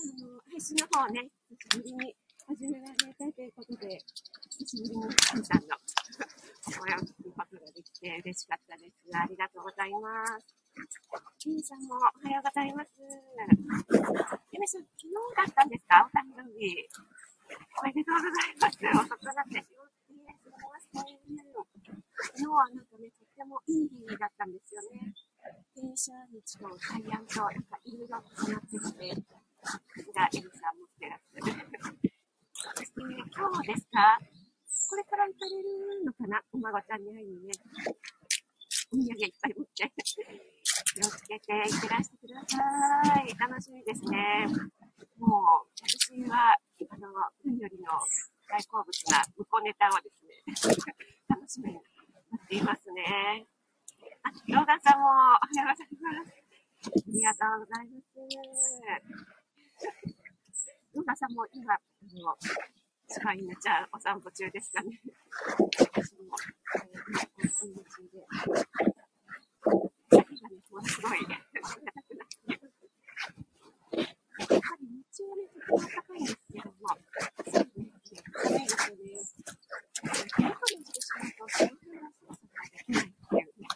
まして。今朝の配信の方ね、久しぶりに始められたということで、久しぶりにハンさんの声を聞くことができて嬉しかったです。ありがとうございます。キンさんもおはようございます。ゆめさん、昨日だったんですか？お誕生日。おめでとうございます。遅くなってしまってすみません。昨日はなんかね、とってもいい日だったんですよね。電車日と海岸と、なんかいろいろ重なってきて、さすがエリさん持ってらっしゃる。そして、ね、今日ですか？これから行かれるのかな？お孫ちゃんに会いにね。お土産いっぱい持って。気をつけていってらしてください。楽しみですね。もう、私は、あの、何よりの大好物な向こうネタをですね、楽しみに待っていますね。あ、ローガンさんもおはようございます。ありがとうございます。ローガンさんも今、あの、芝居めちゃお散歩中ですかね。私も、えー、お散歩中で。先がね、ものすごい、ね、やっぱり日中はね、とても高いんですけども、そうね、寒いですよね。手のりしてしまうと、その辺の操作ができないっていうね。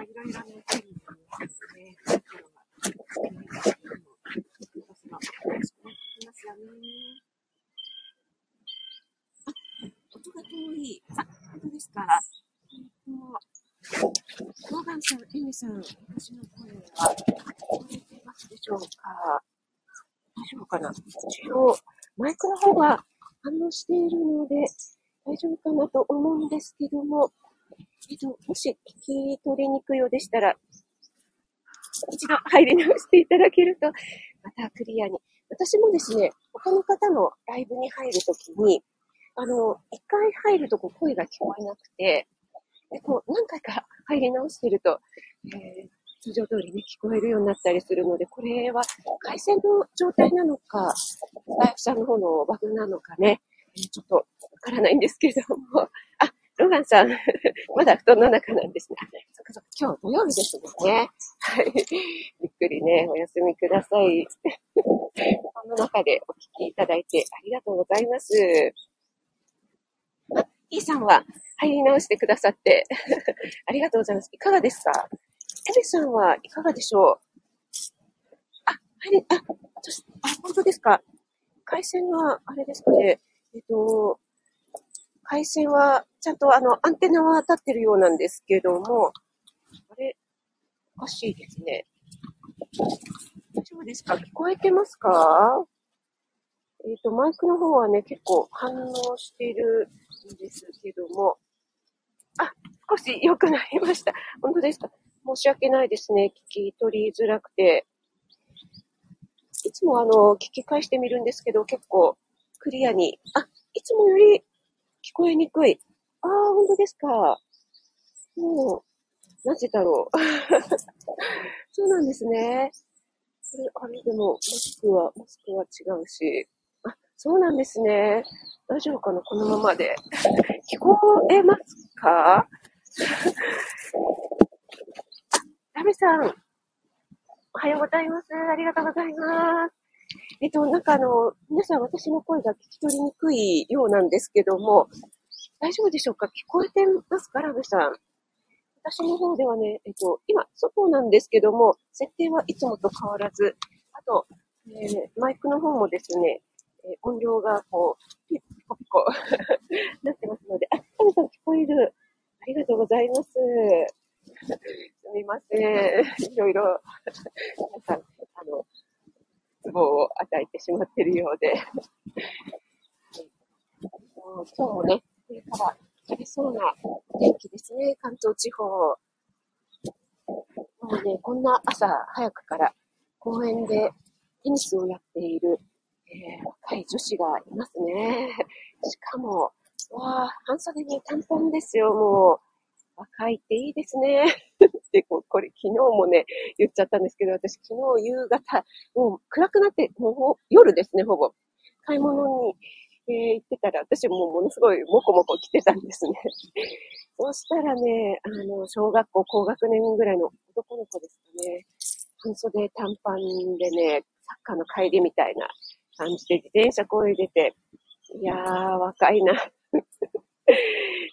いろいろなテクニックですね。そういうのが、えー、私の、よろしくね、聞きますよね。音が遠い。あ、本当ですか。えっと、モーガンさん、私の声は聞こえてますでしょうか？大丈夫かな？一応、マイクの方が反応しているので、大丈夫かなと思うんですけども、えっと、もし聞き取りにくいようでしたら、一度入り直していただけると、またクリアに。私もですね、他の方のライブに入るときに、あの、一回入るとこ声が聞こえなくて、でこう何回か入り直してると、えー、通常通りね、聞こえるようになったりするので、これは回線の状態なのか、スタイフさんの方のバグなのかね、え、ちょっとわからないんですけれども、あ、ロガンさん、まだ布団の中なんですね。そっかそっか、今日土曜日ですもんね。はい。ゆっくりね、お休みください。この中でお聞きいただいてありがとうございます。あ、イさんは入り直してくださって ありがとうございます。いかがですか？エリさんはいかがでしょう？あ、入り、あ、あ、本当ですか？回線は、あれですかね。えっと、回線は、ちゃんとあの、アンテナは立ってるようなんですけども、あれ、おかしいですね。大丈夫ですか？聞こえてますか？えっ、ー、と、マイクの方はね、結構反応しているんですけども、あ、少し良くなりました。本当ですか？申し訳ないですね。聞き取りづらくて。いつもあの、聞き返してみるんですけど、結構クリアに、あ、いつもより聞こえにくい。ああ、本当ですか。もう、なぜだろう。そうなんですね。これ、あれでも、マスクは、マスクは違うし。そうなんですね。大丈夫かな？このままで。聞こえますか、ラメさん。おはようございます。ありがとうございます。えっと、なんかあの、皆さん私の声が聞き取りにくいようなんですけども、大丈夫でしょうか？聞こえてますか？ラメさん。私の方ではね、えっと、今、外なんですけども、設定はいつもと変わらず、あと、えー、マイクの方もですね、えー、音量がこう、ピッコピコ なってますので、あ、タミさん聞こえる。ありがとうございます。すみません。いろいろ、皆さん、あの、都合を与えてしまってるようで。今日もね、これから晴れそうな天気ですね、関東地方。もうね、こんな朝早くから公園でテニスをやっているえー、若い女子がいますね。しかも、わあ、半袖に短パンですよ、もう。若いっていいですね。で、ここれ昨日もね、言っちゃったんですけど、私昨日夕方、もう暗くなって、もう夜ですね、ほぼ。買い物に、えー、行ってたら、私もものすごいもこもこ来てたんですね。そうしたらね、あの、小学校高学年ぐらいの男の子ですかね。半袖短パンでね、サッカーの帰りみたいな感じで自転車こいでて、いやー、若いな。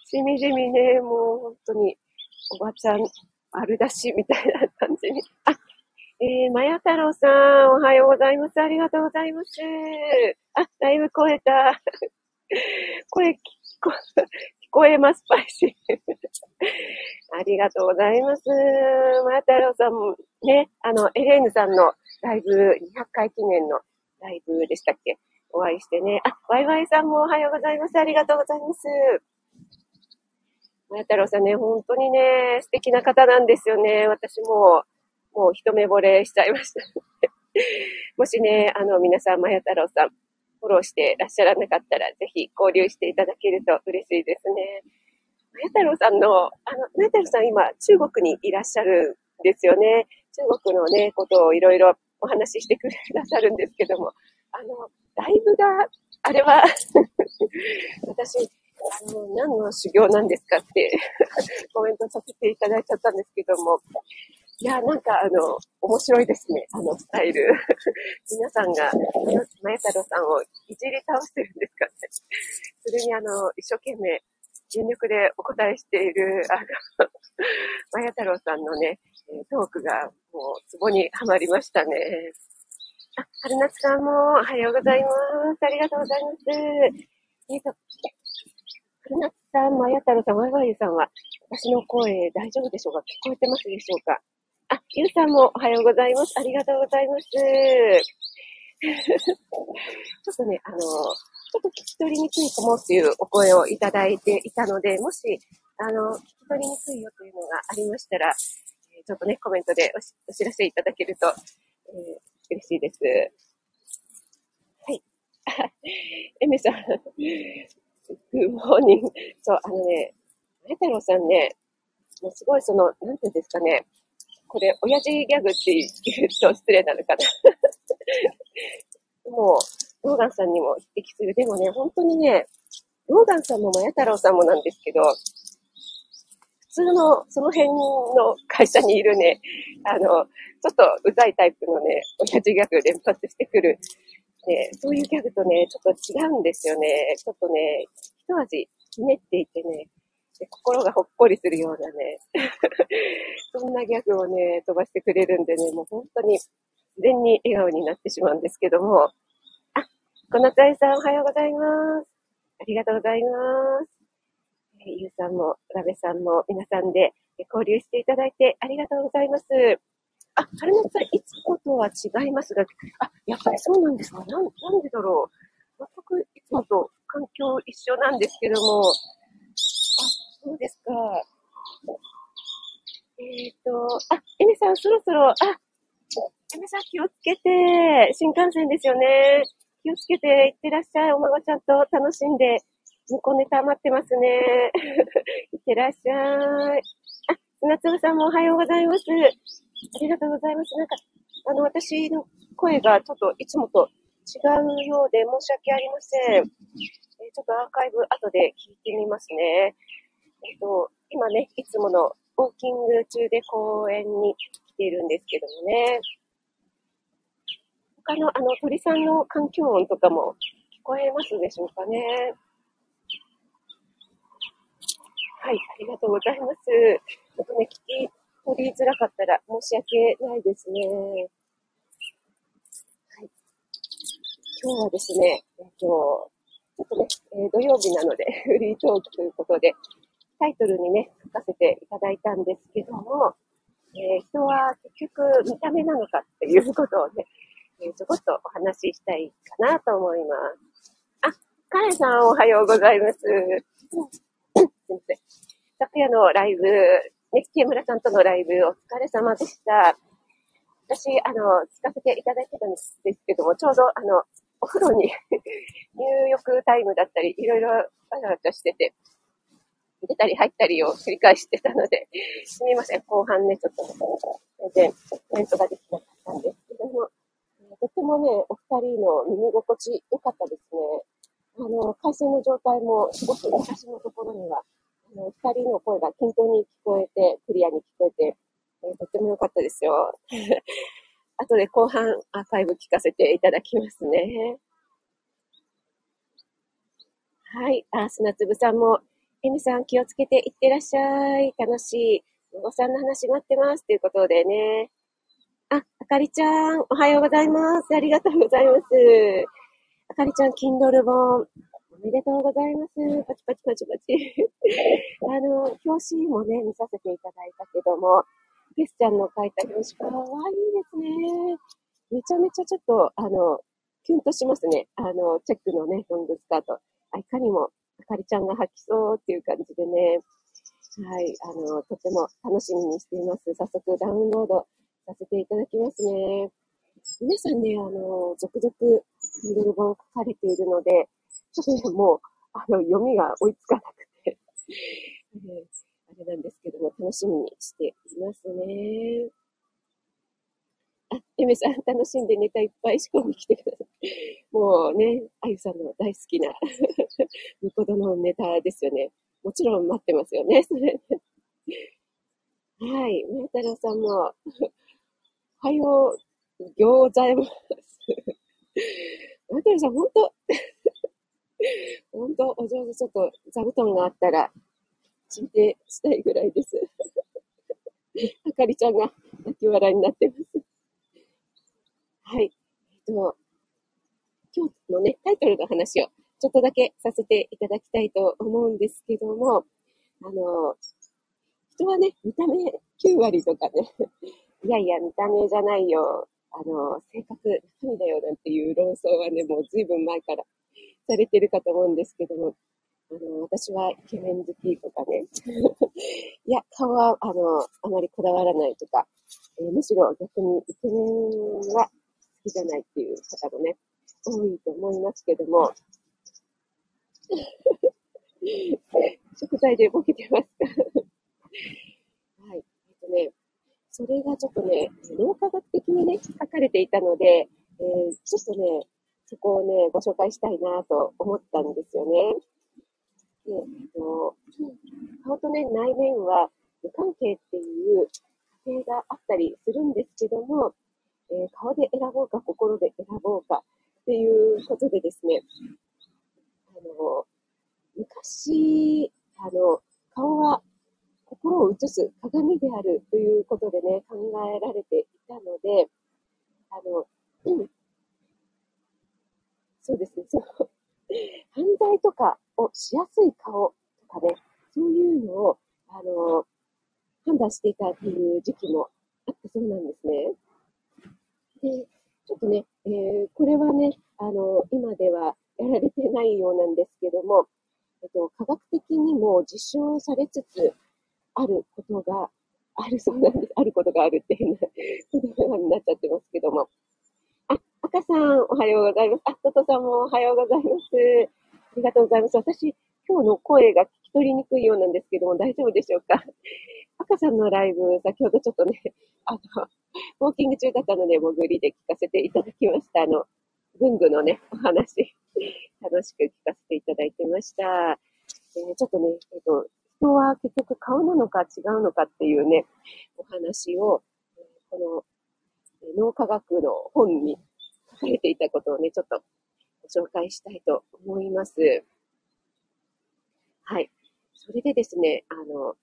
しみじみね、もう本当に、おばちゃん、丸出しみたいな感じに。あ、えー、まや太郎さん、おはようございます。ありがとうございます。あ、だいぶ超えた。声聞こ、聞こえます、パイシー。ありがとうございます。まや太郎さんも、ね、あの、エレーヌさんのライブ、200回記念のライブでしたっけ？お会いしてね。あ、ワイワイさんもおはようございます。ありがとうございます。まや太郎さんね、本当にね、素敵な方なんですよね。私も、もう一目惚れしちゃいました。もしね、あの、皆さん、まや太郎さん、フォローしてらっしゃらなかったら、ぜひ交流していただけると嬉しいですね。まや太郎さんの、あの、まや太郎さん今、中国にいらっしゃるんですよね。中国のね、ことをいろいろお話ししてくださるんですけども、あの、ライブが、あれは 私、あの、何の修行なんですかって コメントさせていただいちゃったんですけども、いや、なんかあの、面白いですね、あのスタイル。皆さんが、まや太郎さんをいじり倒してるんですかね。それにあの、一生懸命、全力でお答えしている、あの、まや太郎さんのね、トークがもう、ツボにはまりましたね。あ、春夏さんもおはようございます。ありがとうございます。えっ、ー、と、春夏さん、まや太郎さん、ワイワイさんは、私の声大丈夫でしょうか？聞こえてますでしょうか？あ、ゆうさんもおはようございます。ありがとうございます。ちょっとね、あの、ちょっと聞き取りにくいかもっていうお声をいただいていたので、もし、あの、聞き取りにくいよというのがありましたら、ちょっとね、コメントでお知らせいただけると、えー嬉しいです。はい。エメさん、グッモーニング。そう、あのね、メ太郎さんね、もうすごいその、なんていうんですかね、これ、親父ギャグって言うと失礼なのかな。もう、ローガンさんにも匹敵する。でもね、本当にね、ローガンさんもマヤ太郎さんもなんですけど、普通の、その辺の会社にいるね、あの、ちょっとうざいタイプのね、親父ギャグ連発してくる、ね、そういうギャグとね、ちょっと違うんですよね。ちょっとね、一味ひねっていてね、心がほっこりするようなね、そんなギャグをね、飛ばしてくれるんでね、もう本当に自然に笑顔になってしまうんですけども、このつあいさんおはようございます。ありがとうございます。えゆうさんも、ラベさんも皆さんで交流していただいてありがとうございます。あ、春夏さん、いつもとは違いますが、あ、やっぱりそうなんですか。なん、なんでだろう。全くいつもと環境一緒なんですけども、あ、そうですか。えっ、ー、と、あ、エミさん、そろそろ、あ、エミさん気をつけて、新幹線ですよね。気をつけていってらっしゃい。お孫ちゃんと楽しんで、向こうネタ待ってますね。いってらっしゃい。あ、砂粒さんもおはようございます。ありがとうございます。なんか、あの、私の声がちょっといつもと違うようで申し訳ありません。え、ちょっとアーカイブ後で聞いてみますね。えっ、と、今ね、いつものウォーキング中で公園に来ているんですけどもね。他のあの鳥さんの環境音とかも聞こえますでしょうかね。はい、ありがとうございます。ちょっとね、聞き取りづらかったら申し訳ないですね。はい。今日はですね、えっと、ちょっとね、えー、土曜日なので フリートークということで、タイトルにね、書かせていただいたんですけども、えー、人は結局見た目なのかっていうことをね、えー、ちょこっとお話ししたいかなと思います。あ、カエさんおはようございます。すみません。昨夜のライブ、ね、木村さんとのライブ、お疲れ様でした。私、あの、聞かせていただいてたんですけども、ちょうど、あの、お風呂に 入浴タイムだったり、いろいろわざわざしてて、出たり入ったりを繰り返してたので、すみません、後半ね、ちょっと、全然、コメントができなかったんですけども、とてもね、お二人の耳心地良かったですね。あの、回線の状態もすごく私のところにはあの、二人の声が均等に聞こえて、クリアに聞こえて、えー、とっても良かったですよ。後で後半アーカイブ聞かせていただきますね。はい。あ、砂粒さんも、エミさん気をつけていってらっしゃい。楽しい。お子さんの話待ってます。ということでね。あ、あかりちゃん、おはようございます。ありがとうございます。あかりちゃん、Kindle 本、おめでとうございます。パチパチパチパチ。あの、表紙もね、見させていただいたけども、ゲスちゃんの書いた表紙、かわいいですね。めちゃめちゃちょっと、あの、キュンとしますね。あの、チェックのね、ロングスカート。いかにも、あかりちゃんが履きそうっていう感じでね、はい、あの、とても楽しみにしています。早速ダウンロードさせていただきますね。皆さんね、あの、続々、Kindle 本書かれているので、ちょっとね、もう、あの、読みが追いつかなくてあれなんですけども、楽しみにしていますね。あ、エメさん、楽しんでネタいっぱい仕込んできてください。もうね、あゆさんの大好きな 向こうのネタですよね。もちろん待ってますよね、それ。はい、め太郎さんも、はよう、餃子ます。め太郎さん、ほんと、ほんと、お上手、ちょっと座布団があったら、聞いてしたいぐらいです。あかりちゃんが泣き笑いになってます。はい。えっと、今日のね、タイトルの話をちょっとだけさせていただきたいと思うんですけども、あの、人はね、見た目9割とかね、いやいや、見た目じゃないよ、あの、性格、中身だよなんていう論争はね、もう随分前から されてるかと思うんですけども、あの、私はイケメン好きとかね、いや、顔は、あの、あまりこだわらないとか、えー、むしろ逆にイケメンは好きじゃないっていう方もね、多いと思いますけども、食材でボケてますか？はい。えっとね、それがちょっとね、脳科学的にね、書かれていたので、えー、ちょっとね、そこをね、ご紹介したいなと思ったんですよね。で、えっと、顔とね、内面は無関係っていう過程があったりするんですけども、えー、顔で選ぼうか、心で選ぼうかっていうことでですね、あの、昔、あの、顔は心を映す鏡であるということでね、考えられていたので、あの、うん、そうですね、そう、犯罪とかをしやすい顔とかね、そういうのを、あの、判断していたっていう時期もあったそうなんですね。で、ちょっとね、えー、これはね、あの、今ではやられてないようなんですけども、えっと、科学的にも実証されつつあることがあるそうなんです。あることがあるって変な言葉になっちゃってますけども。あ、赤さん、おはようございます。あ、トトさんもおはようございます。ありがとうございます。私、今日の声が聞き取りにくいようなんですけども、大丈夫でしょうか？赤さんのライブ、先ほどちょっとね、あの、ウォーキング中だったので、潜りで聞かせていただきました。あの、文具のね、お話、楽しく聞かせていただいてました。えー、ちょっとね、えっ、と、人は結局顔なのか違うのかっていうね、お話を、この、脳科学の本に書かれていたことをね、ちょっとご紹介したいと思います。はい。それでですね、あの、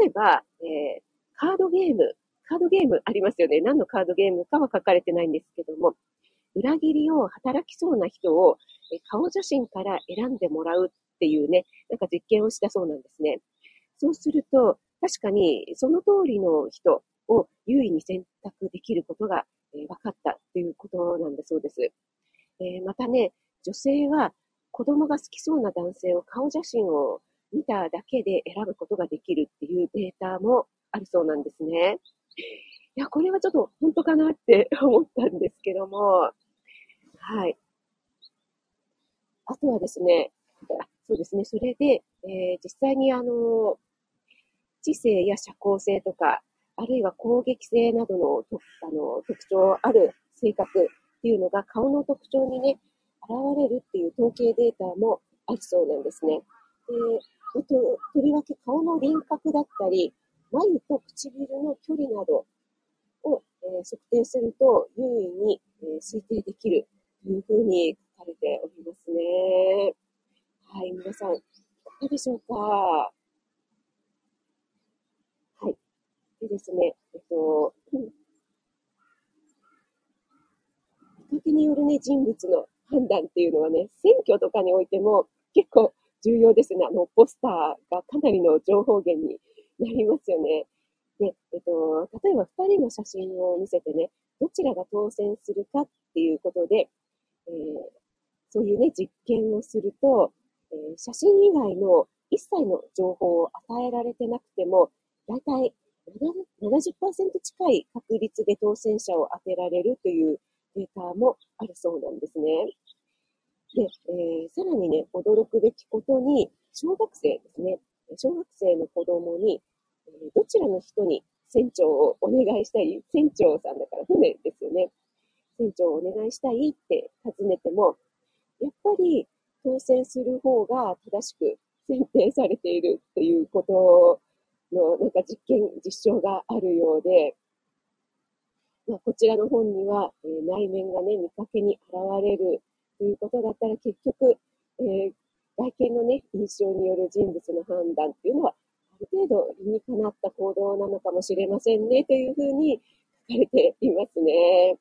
例えば、えー、カードゲームカードゲームありますよね。何のカードゲームかは書かれてないんですけども、裏切りを働きそうな人を顔写真から選んでもらうっていうね、なんか実験をしたそうなんですね。そうすると、確かにその通りの人を優位に選択できることが、え分かったということなんだそうです。えー、またね、女性は子供が好きそうな男性を顔写真を見ただけで選ぶことができるっていうデータもあるそうなんですね。いや、これはちょっと本当かなって思ったんですけども、はい。あとはですね、そうですね、それで、えー、実際にあの、知性や社交性とか、あるいは攻撃性などのあの特徴ある性格っていうのが顔の特徴にね、現れるっていう統計データもあるそうなんですね。で、ととりわけ顔の輪郭だったり、眉と唇の距離などをえー、測定すると優位に、えー、推定できるというふうに書かれておりますね。はい、皆さん、いかがでしょうか？はい。でですね、えっと、見かけによるね、人物の判断っていうのはね、選挙とかにおいても結構重要ですね。あの、ポスターがかなりの情報源になりますよね。で、えっと、例えば2人の写真を見せてね、どちらが当選するかっていうことで、えー、そういうね、実験をすると、えー、写真以外の一切の情報を与えられてなくても、だいたい70%近い確率で当選者を当てられるというデータもあるそうなんですね。で、えー、さらにね、驚くべきことに、小学生ですね。小学生の子供に、えー、どちらの人に船長をお願いしたい？船長さんだから船ですよね。船長をお願いしたいって尋ねても、やっぱり当選する方が正しく選定されているっていうことの、なんか実験、実証があるようで、まあ、こちらの本には、えー、内面がね、見かけに現れるということだったら結局、えー、外見のね、印象による人物の判断っていうのは、ある程度理にかなった行動なのかもしれませんね、というふうに書かれていますね。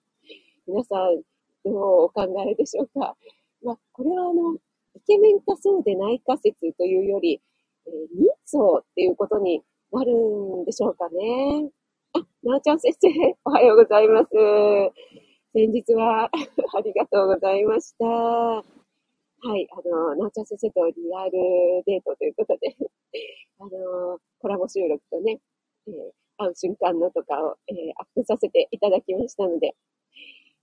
皆さん、どうお考えでしょうか？まあ、これはあの、イケメンかそうでないか説というより、えー、人相っていうことになるんでしょうかね。あ、なおちゃん先生、おはようございます。先日は ありがとうございました。はい、あの、なおちゃん先生とリアルデートということで あの、コラボ収録とね、えー、会う瞬間のとかを、えー、アップさせていただきましたので、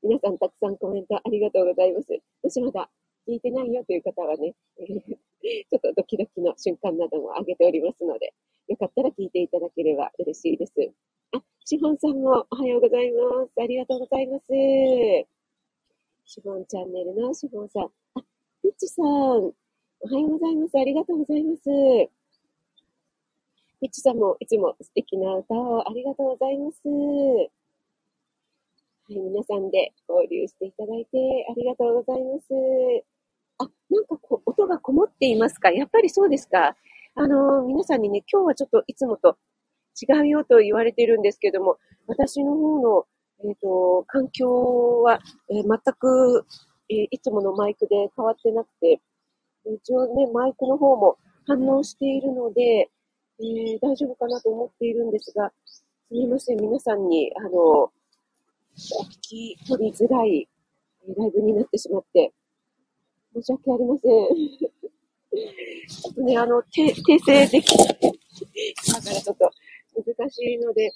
皆さんたくさんコメントありがとうございます。もしまだ聞いてないよという方はね、ちょっとドキドキの瞬間なども上げておりますので、よかったら聞いていただければ嬉しいです。あ、シフォンさんもおはようございます。ありがとうございます。シフォンチャンネルのシフォンさん。あ、ピッチさん。おはようございます。ありがとうございます。ピッチさんもいつも素敵な歌をありがとうございます。はい、皆さんで交流していただいてありがとうございます。あ、なんかこう音がこもっていますか？やっぱりそうですか？あのー、皆さんにね、今日はちょっといつもと違うよと言われているんですけども、私の方の、えっ、ー、と、環境は、えー、全く、えー、いつものマイクで変わってなくて、一応ね、マイクの方も反応しているので、えー、大丈夫かなと思っているんですが、すみません、皆さんに、あの、お聞き取りづらい、ライブになってしまって、申し訳ありません。ちょっとね、あの、訂正できない。だからちょっと、難しいので、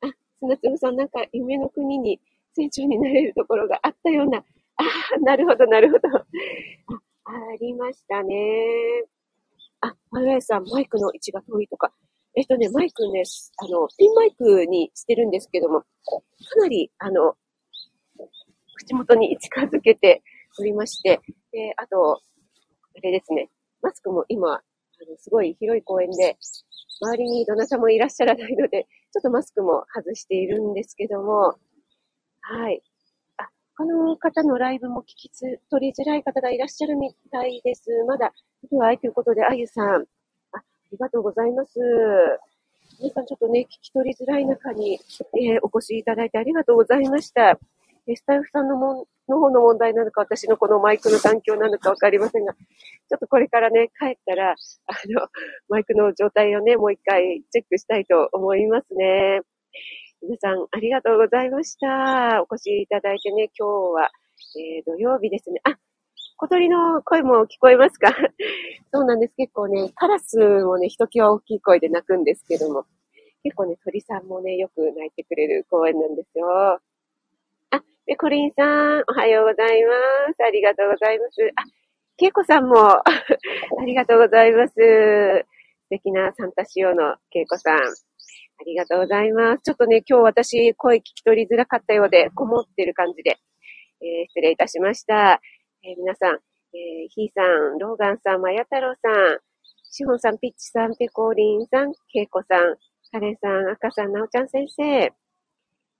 あ、砂粒さんなんか夢の国に船長になれるところがあったような、ああ、なるほど、なるほど。あ、ありましたね。あ、マイワイさん、マイクの位置が遠いとか。えっとね、マイクね、あの、ピンマイクにしてるんですけども、かなり、あの、口元に近づけておりまして、で、あと、あれですね、マスクも今、あの、すごい広い公園で、周りにどなたもいらっしゃらないので、ちょっとマスクも外しているんですけども、はい。あ、他の方のライブも聞きつ、取りづらい方がいらっしゃるみたいです。まだ、不合ということで、あゆさん。あ、ありがとうございます。皆さんちょっとね、聞き取りづらい中に、えー、お越しいただいてありがとうございました。スタイフさんのもんの方の問題なのか、私のこのマイクの環境なのかわかりませんが、ちょっとこれからね、帰ったら、あの、マイクの状態をね、もう一回チェックしたいと思いますね。皆さん、ありがとうございました。お越しいただいてね、今日は、えー、土曜日ですね。あ、小鳥の声も聞こえますか？そうなんです。結構ね、カラスもね、ひときわ大きい声で鳴くんですけども、結構ね、鳥さんもね、よく鳴いてくれる公園なんですよ。で、コリンさん、おはようございます。ありがとうございます。あ、ケイコさんも ありがとうございます。素敵なサンタ仕様のケイコさん。ありがとうございます。ちょっとね、今日私、声聞き取りづらかったようで、こもってる感じで、えー、失礼いたしました。えー、皆さん、えー、ヒーさん、ローガンさん、マヤ太郎さん、シホンさん、ピッチさん、ペコリンさん、ケイコさん、カレンさん、赤さん、ナオちゃん先生、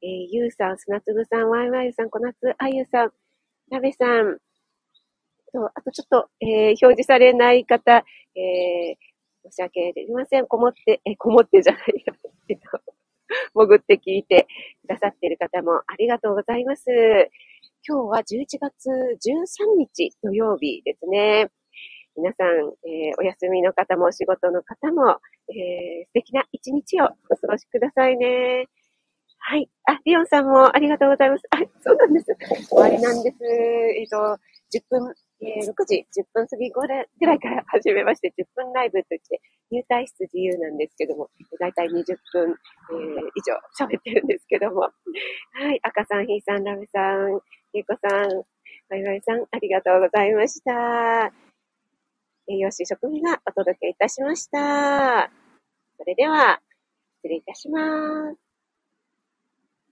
えー、ゆうさん、砂粒さん、わいわいさん、小夏あゆさん、なべさん、と、あとちょっと、えー、表示されない方、えー、申し訳ありません。こもって、え、こもってじゃないよ。えっと、潜って聞いてくださっている方もありがとうございます。今日は11月13日土曜日ですね。皆さん、えー、お休みの方もお仕事の方も、えー、素敵な一日をお過ごしくださいね。はい。あ、リオンさんもありがとうございます。あ、そうなんです。終わりなんです。えっ、ー、と、10分、えー、6時10分過ぎぐらいから始めまして、10分ライブといって、入退室自由なんですけども、だいたい20分、えー、以上喋ってるんですけども。はい。赤さん、ひーさん、ラメさん、ゆうこさん、バイバイさん、ありがとうございました。栄養士職味がお届けいたしました。それでは、失礼いたします。